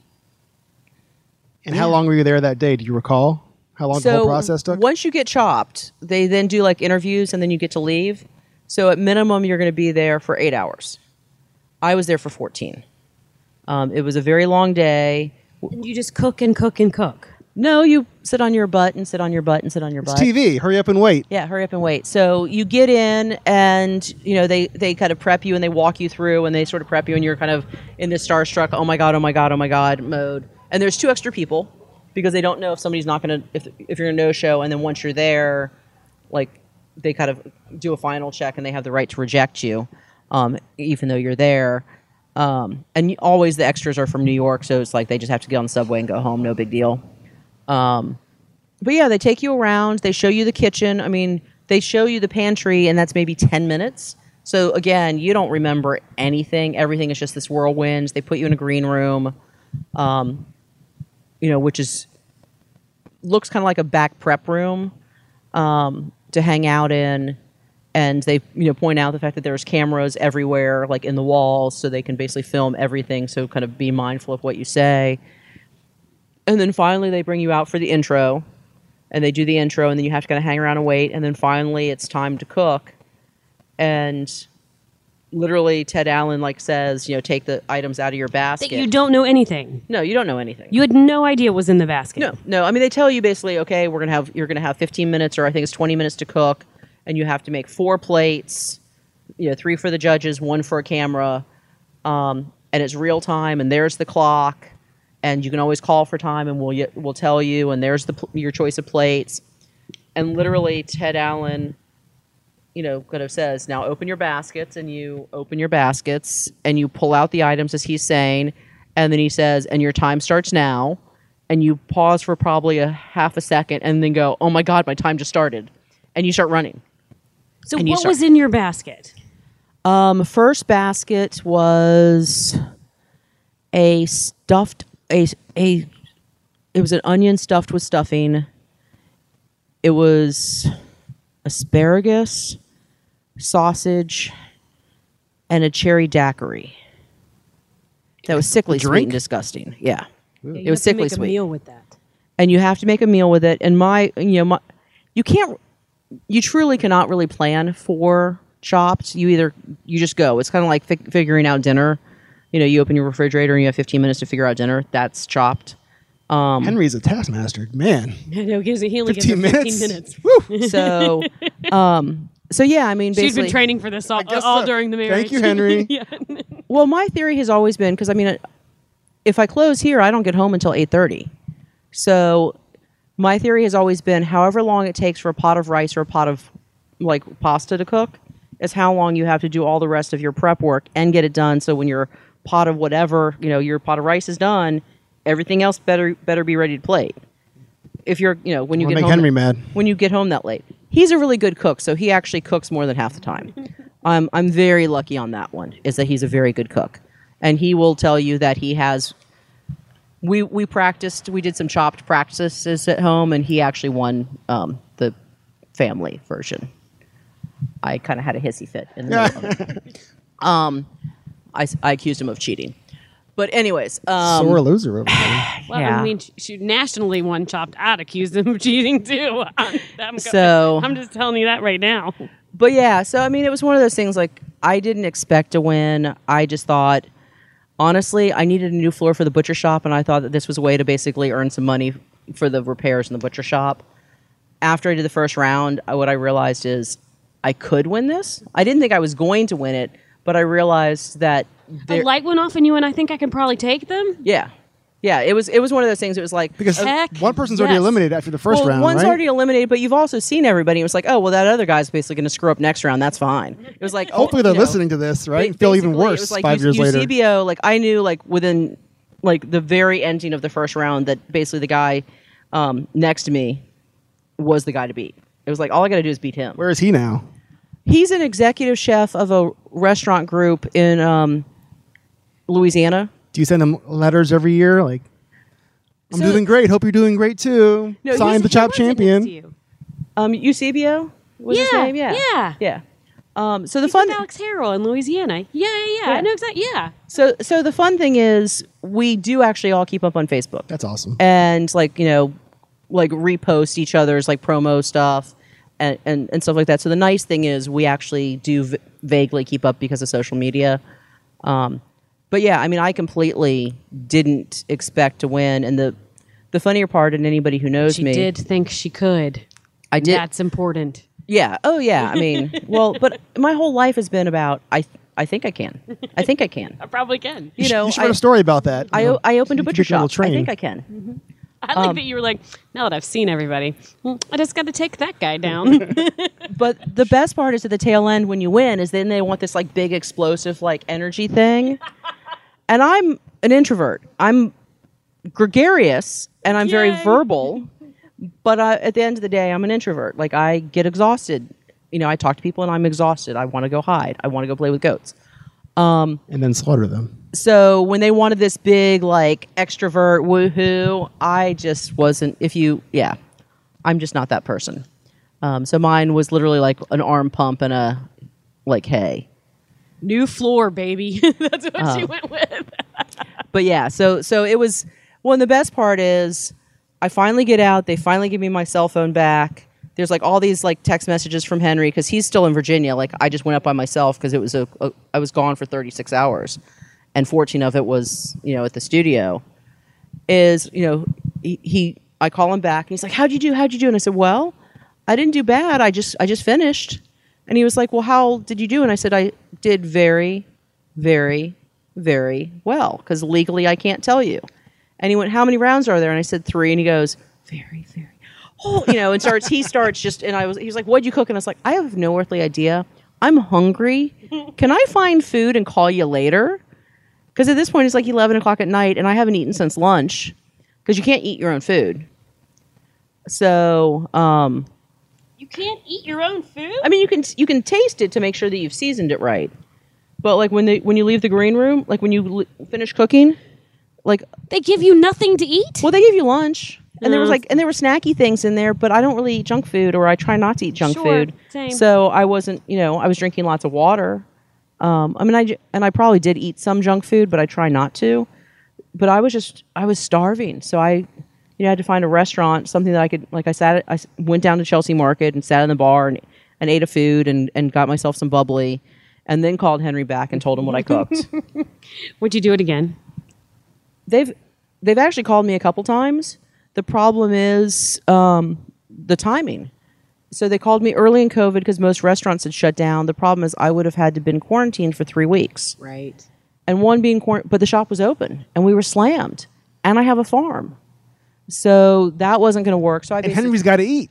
And how long were you there that day? Do you recall how long the whole process took? once you get chopped, they then do like interviews and then you get to leave. So at minimum, you're going to be there for eight hours. I was there for 14. Um, it was a very long day. And you just cook and cook and cook. No, you sit on your butt and sit on your butt and sit on your It's butt. TV. Hurry up and wait. Yeah, hurry up and wait. So you get in, and you know they they kind of prep you and they walk you through, and they sort of prep you, and you're kind of in this starstruck, oh my god, oh my god, oh my god mode. And there's two extra people because they don't know if somebody's not going to if if you're a no show, and then once you're there, like they kind of do a final check, and they have the right to reject you, um, even though you're there. Um, and always the extras are from New York, so it's like they just have to get on the subway and go home, no big deal but yeah, they take you around. They show you the kitchen. I mean, they show you the pantry, and that's maybe ten minutes. So again, you don't remember anything. Everything is just this whirlwind. They put you in a green room, um, you know, which is looks kind of like a back prep room um, to hang out in. And they, you know, point out the fact that there's cameras everywhere, like in the walls, so they can basically film everything. So kind of be mindful of what you say. And then finally, they bring you out for the intro, and they do the intro, and then you have to kind of hang around and wait. And then finally, it's time to cook. And literally, Ted Allen like says, you know, take the items out of your basket. That you don't know anything. no, you don't know anything. You had no idea what was in the basket. No, no. I mean, they tell you basically, okay, we're gonna have you're gonna have 15 minutes, or I think it's 20 minutes to cook, and you have to make four plates. You know, three for the judges, one for a camera, um, and it's real time. And there's the clock, and you can always call for time, and we'll we'll tell you. And there's the your choice of plates, and literally Ted Allen. You know, kind of says, now open your baskets, and you open your baskets, and you pull out the items as he's saying, and then he says, and your time starts now and you pause for probably a half a second and then go, "Oh my god, my time just started." And you start running. So And what start- was in your basket? Um first basket was a stuffed a a it was an onion stuffed with stuffing. It was asparagus, sausage, and a cherry daiquiri. That was sickly sweet and disgusting. Yeah. Yeah, you it was have to sickly make a sweet. meal with that. and you have to make a meal with it. And my, you know, my, you can't, you truly cannot really plan for chopped. You either you just go. It's kind of like fig- figuring out dinner. You know, you open your refrigerator and you have 15 minutes to figure out dinner. That's chopped. Henry's a taskmaster. Man, no, because he only gets 15 her 15 minutes. minutes. Woo. So, um, so yeah, I mean, she's been training for this all, all so. during the marriage. Thank you, Henry. yeah. Well, my theory has always been because I mean, if I close here, I don't get home until eight thirty. So, my theory has always been, however long it takes for a pot of rice or a pot of like pasta to cook, is how long you have to do all the rest of your prep work and get it done. So when your pot of whatever, you know, your pot of rice is done, everything else better better be ready to plate. If you're, you know, when you Wanna get make home Henry mad. when you get home that late. He's a really good cook, so he actually cooks more than half the time. I'm I'm very lucky on that one. Is that he's a very good cook, and he will tell you that he has. We we practiced. We did some chopped practices at home, and he actually won um, the family version. I kind of had a hissy fit in the middle of it. Um, I, s- I accused him of cheating. But anyways, um, Sore loser over there. Well, Yeah. I mean, she, she nationally won chopped out accused him of cheating too. I'm, I'm So- I'm just telling you that right now. but yeah, so I mean, it was one of those things. Like I didn't expect to win. I just thought, honestly, I needed a new floor for the butcher shop, and I thought that this was a way to basically earn some money for the repairs in the butcher shop. After I did the first round, what I realized is I could win this. I didn't think I was going to win it, but I realized that The light went off in you, and I think I can probably take them. yeah, yeah, it was it was one of those things. It was like Because Heck one person's already yes. eliminated after the first well, round, one's right? already eliminated, but you've also seen everybody. It was like, oh, well, that other guy's basically going to screw up next round. That's fine. It was like, Hopefully oh, they're you know, listening to this, right? and feel even worse It was like five U- years later. Eusebio, like I knew, like within like the very ending of the first round, that basically the guy um, next to me was the guy to beat. It was like all I got to do is beat him. Where is he now? He's an executive chef of a restaurant group in um, Louisiana. Do you send them letters every year? Like, I'm So- doing great. Hope you're doing great too. No, Signed the chop Who was it next to champion. you? Um, Eusebio was his Yeah, name. Yeah, yeah. yeah. Um, so the He's fun, with Alex Harrell in Louisiana. Yeah, yeah, yeah. Yeah. I know exactly. Yeah. so so the fun thing is we do actually all keep up on Facebook. That's awesome. and like you know like repost each other's like promo stuff and, and, and stuff like that so the nice thing is we actually do v- vaguely keep up because of social media um, but yeah i mean i completely didn't expect to win and the the funnier part and anybody who knows She me did think she could. i did That's important. yeah oh yeah i mean well but my whole life has been about i i think i can i think i can I probably can. you know you should I, write a story about that. I, you know. opened a butcher get your little shop i think i can mm-hmm. I like Um, that you were like, now that I've seen everybody, well, I just got to take that guy down. But the best part is at the tail end when you win is then they want this like big explosive like energy thing. and I'm an introvert. I'm gregarious and I'm very verbal. But I, at the end of the day, I'm an introvert. Like I get exhausted. You know, I talk to people and I'm exhausted. I want to go hide. I want to go play with goats. and then slaughter them. So when they wanted this big like extrovert woohoo, I just wasn't. If you, yeah, I'm just not that person. Um, so mine was literally like an arm pump and a like hey. New floor, baby. That's what she went with. But yeah, so so it was. Well, and the best part is, I finally get out. They finally give me my cell phone back. There's like all these like text messages from Henry because he's still in Virginia. Like I just went up by myself because it was a, a I was gone for 36 hours, and 14 of it was you know at the studio. Is you know he, he I call him back and he's like, "How'd you do? How'd you do?" And I said, "Well, I didn't do bad. I just I just finished." And he was like, "Well, how did you do?" And I said, "I did very, very, very well because legally I can't tell you." And he went, "How many rounds are there?" And I said, three. And he goes, "Very, very." Oh, you know, and starts. He starts just, and I was. He was like, "What'd you cook?" And I was like, "I have no earthly idea. I'm hungry. Can I find food and call you later?" Because at this point it's like eleven o'clock at night, and I haven't eaten since lunch because you can't eat your own food. So, um, You can't eat your own food? I mean, you can you can taste it to make sure that you've seasoned it right. But like when they when you leave the green room, like when you l- finish cooking, like They give you nothing to eat? well, they give you lunch, and there was Mm. like and there were snacky things in there. But I don't really eat junk food, or I try not to eat junk Sure, food. same. So I wasn't, you know, I was drinking lots of water. Um, I mean, I j- and I probably did eat some junk food, but I try not to. But I was just I was starving, so I, you know, had to find a restaurant, something that I could like. I sat, I went down to Chelsea Market and sat in the bar and and ate a food and and got myself some bubbly, and then called Henry back and told him what I cooked. Would you do it again? they've they've actually called me a couple times. The problem is um, the timing. So they called me early in COVID because most restaurants had shut down. The problem is I would have had to been quarantined for three weeks, Right. and one being quarant- but the shop was open and we were slammed, and I have a farm, so that wasn't going to work. So I And basically, Henry's got to eat.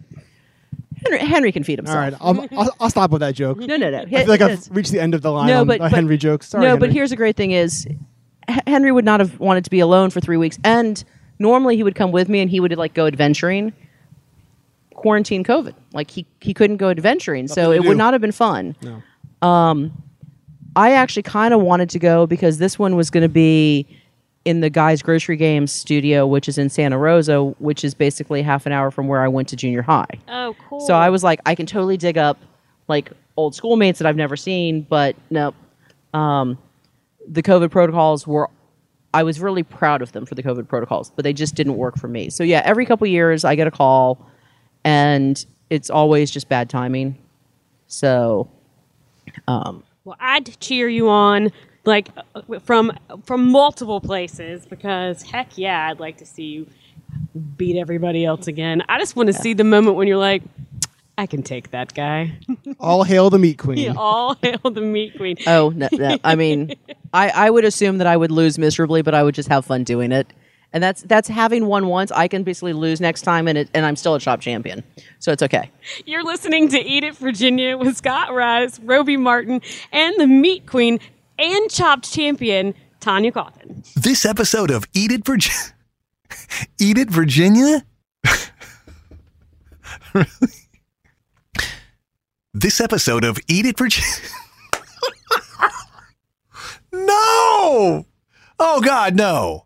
Henry, Henry can feed All himself. right, I'll, I'll, I'll stop with that joke. No, no, no. I feel like I've reached the end of the line no, on but, uh, but Henry jokes. Sorry, no, but here's the great thing: is Henry would not have wanted to be alone for three weeks, and normally he would come with me and he would like go adventuring. Quarantine COVID, like he he couldn't go adventuring, so Nothing to it would not have been fun. No. I actually kind of wanted to go because this one was going to be in the Guys Grocery Games studio, which is in Santa Rosa, which is basically half an hour from where I went to junior high. Oh, cool. So I was like, I can totally dig up like old schoolmates that I've never seen, but no, um, the COVID protocols were I was really proud of them for the COVID protocols, but they just didn't work for me. So yeah, every couple years I get a call, and it's always just bad timing. So um, Well, I'd cheer you on like from from multiple places because heck yeah, I'd like to see you beat everybody else again. I just want to see the moment when you're like, I can take that guy. All hail the meat queen. All hail the meat queen. oh no, no. I mean, I I would assume that I would lose miserably, but I would just have fun doing it. And that's that's having won once. I can basically lose next time, and it, and I'm still a shop champion, so it's okay. You're listening to Eat It Virginia with Scott Rice, Robey Martin, and the meat queen and chopped champion Tanya Cauthen. This episode of Eat It Virginia. Eat It Virginia? really? This episode of Eat It Virginia. no! Oh, God, no.